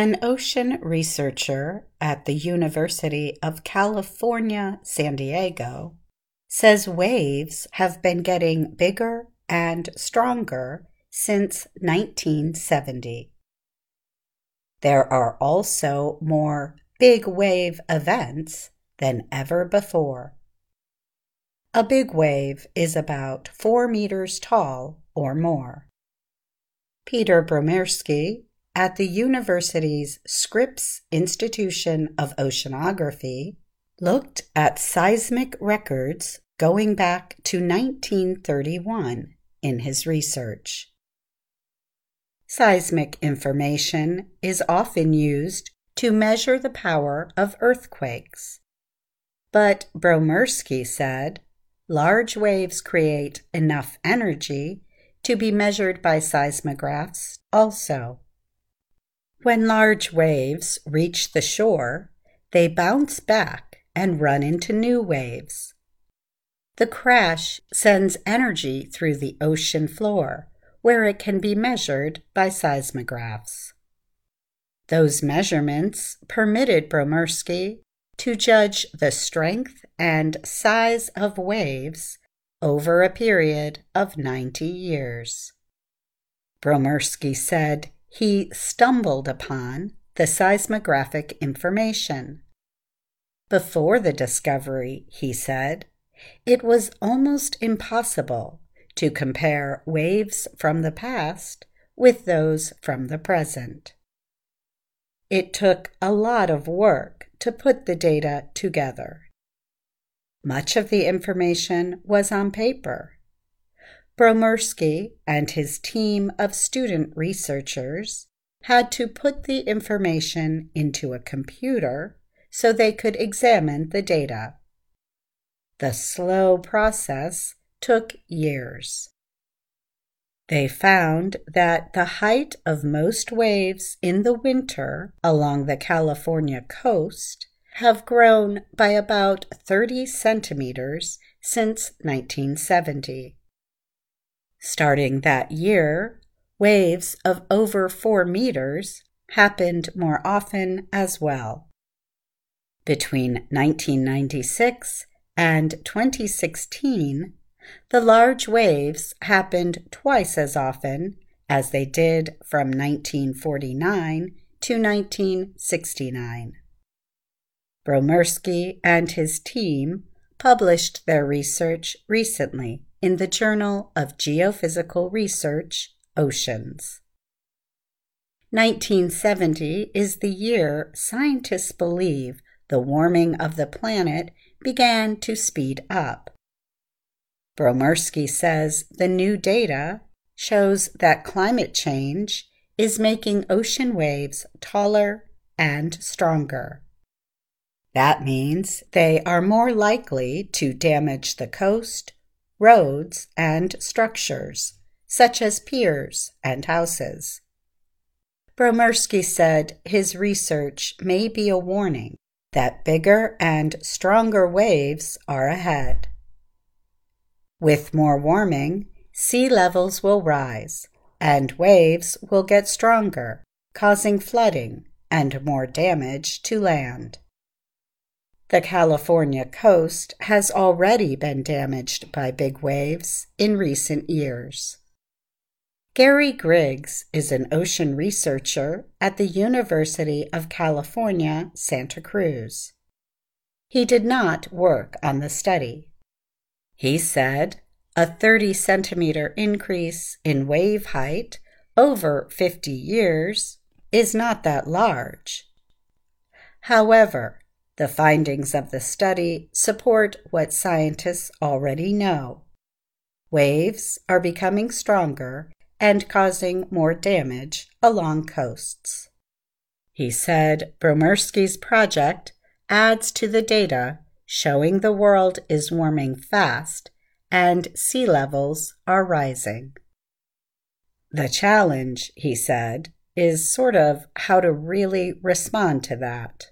An ocean researcher at the University of California, San Diego, says waves have been getting bigger and stronger since 1970. There are also more big wave events than ever before. A big wave is about four meters tall or more. Peter Bromirski at the university's Scripps Institution of Oceanography looked at seismic records going back to 1931 in his research. Seismic information is often used to measure the power of earthquakes. But Bromirski said large waves create enough energy to be measured by seismographs also. When large waves reach the shore, they bounce back and run into new waves. The crash sends energy through the ocean floor, where it can be measured by seismographs. Those measurements permitted Bromirski to judge the strength and size of waves over a period of 90 years. Bromirski said he stumbled upon the seismographic information. Before the discovery, he said, it was almost impossible to compare waves from the past with those from the present. It took a lot of work to put the data together. Much of the information was on paper, Bromirski and his team of student researchers had to put the information into a computer so they could examine the data. The slow process took years. They found that the height of most waves in the winter along the California coast have grown by about 30 centimeters since 1970. Starting that year, waves of over 4 meters happened more often as well. Between 1996 and 2016, the large waves happened twice as often as they did from 1949 to 1969. Bromirski and his team published their research recently in the Journal of Geophysical Research, Oceans. 1970 is the year scientists believe the warming of the planet began to speed up. Bromirski says the new data shows that climate change is making ocean waves taller and stronger. That means they are more likely to damage the coast, roads, and structures, such as piers and houses. Bromirski said his research may be a warning that bigger and stronger waves are ahead. With more warming, sea levels will rise and waves will get stronger, causing flooding and more damage to land. The California coast has already been damaged by big waves in recent years. Gary Griggs is an ocean researcher at the University of California, Santa Cruz. He did not work on the study. He said a 30 centimeter increase in wave height over 50 years is not that large. However, the findings of the study support what scientists already know. Waves are becoming stronger and causing more damage along coasts. He said Bromirski's project adds to the data showing the world is warming fast and sea levels are rising. The challenge, he said, is sort of how to really respond to that.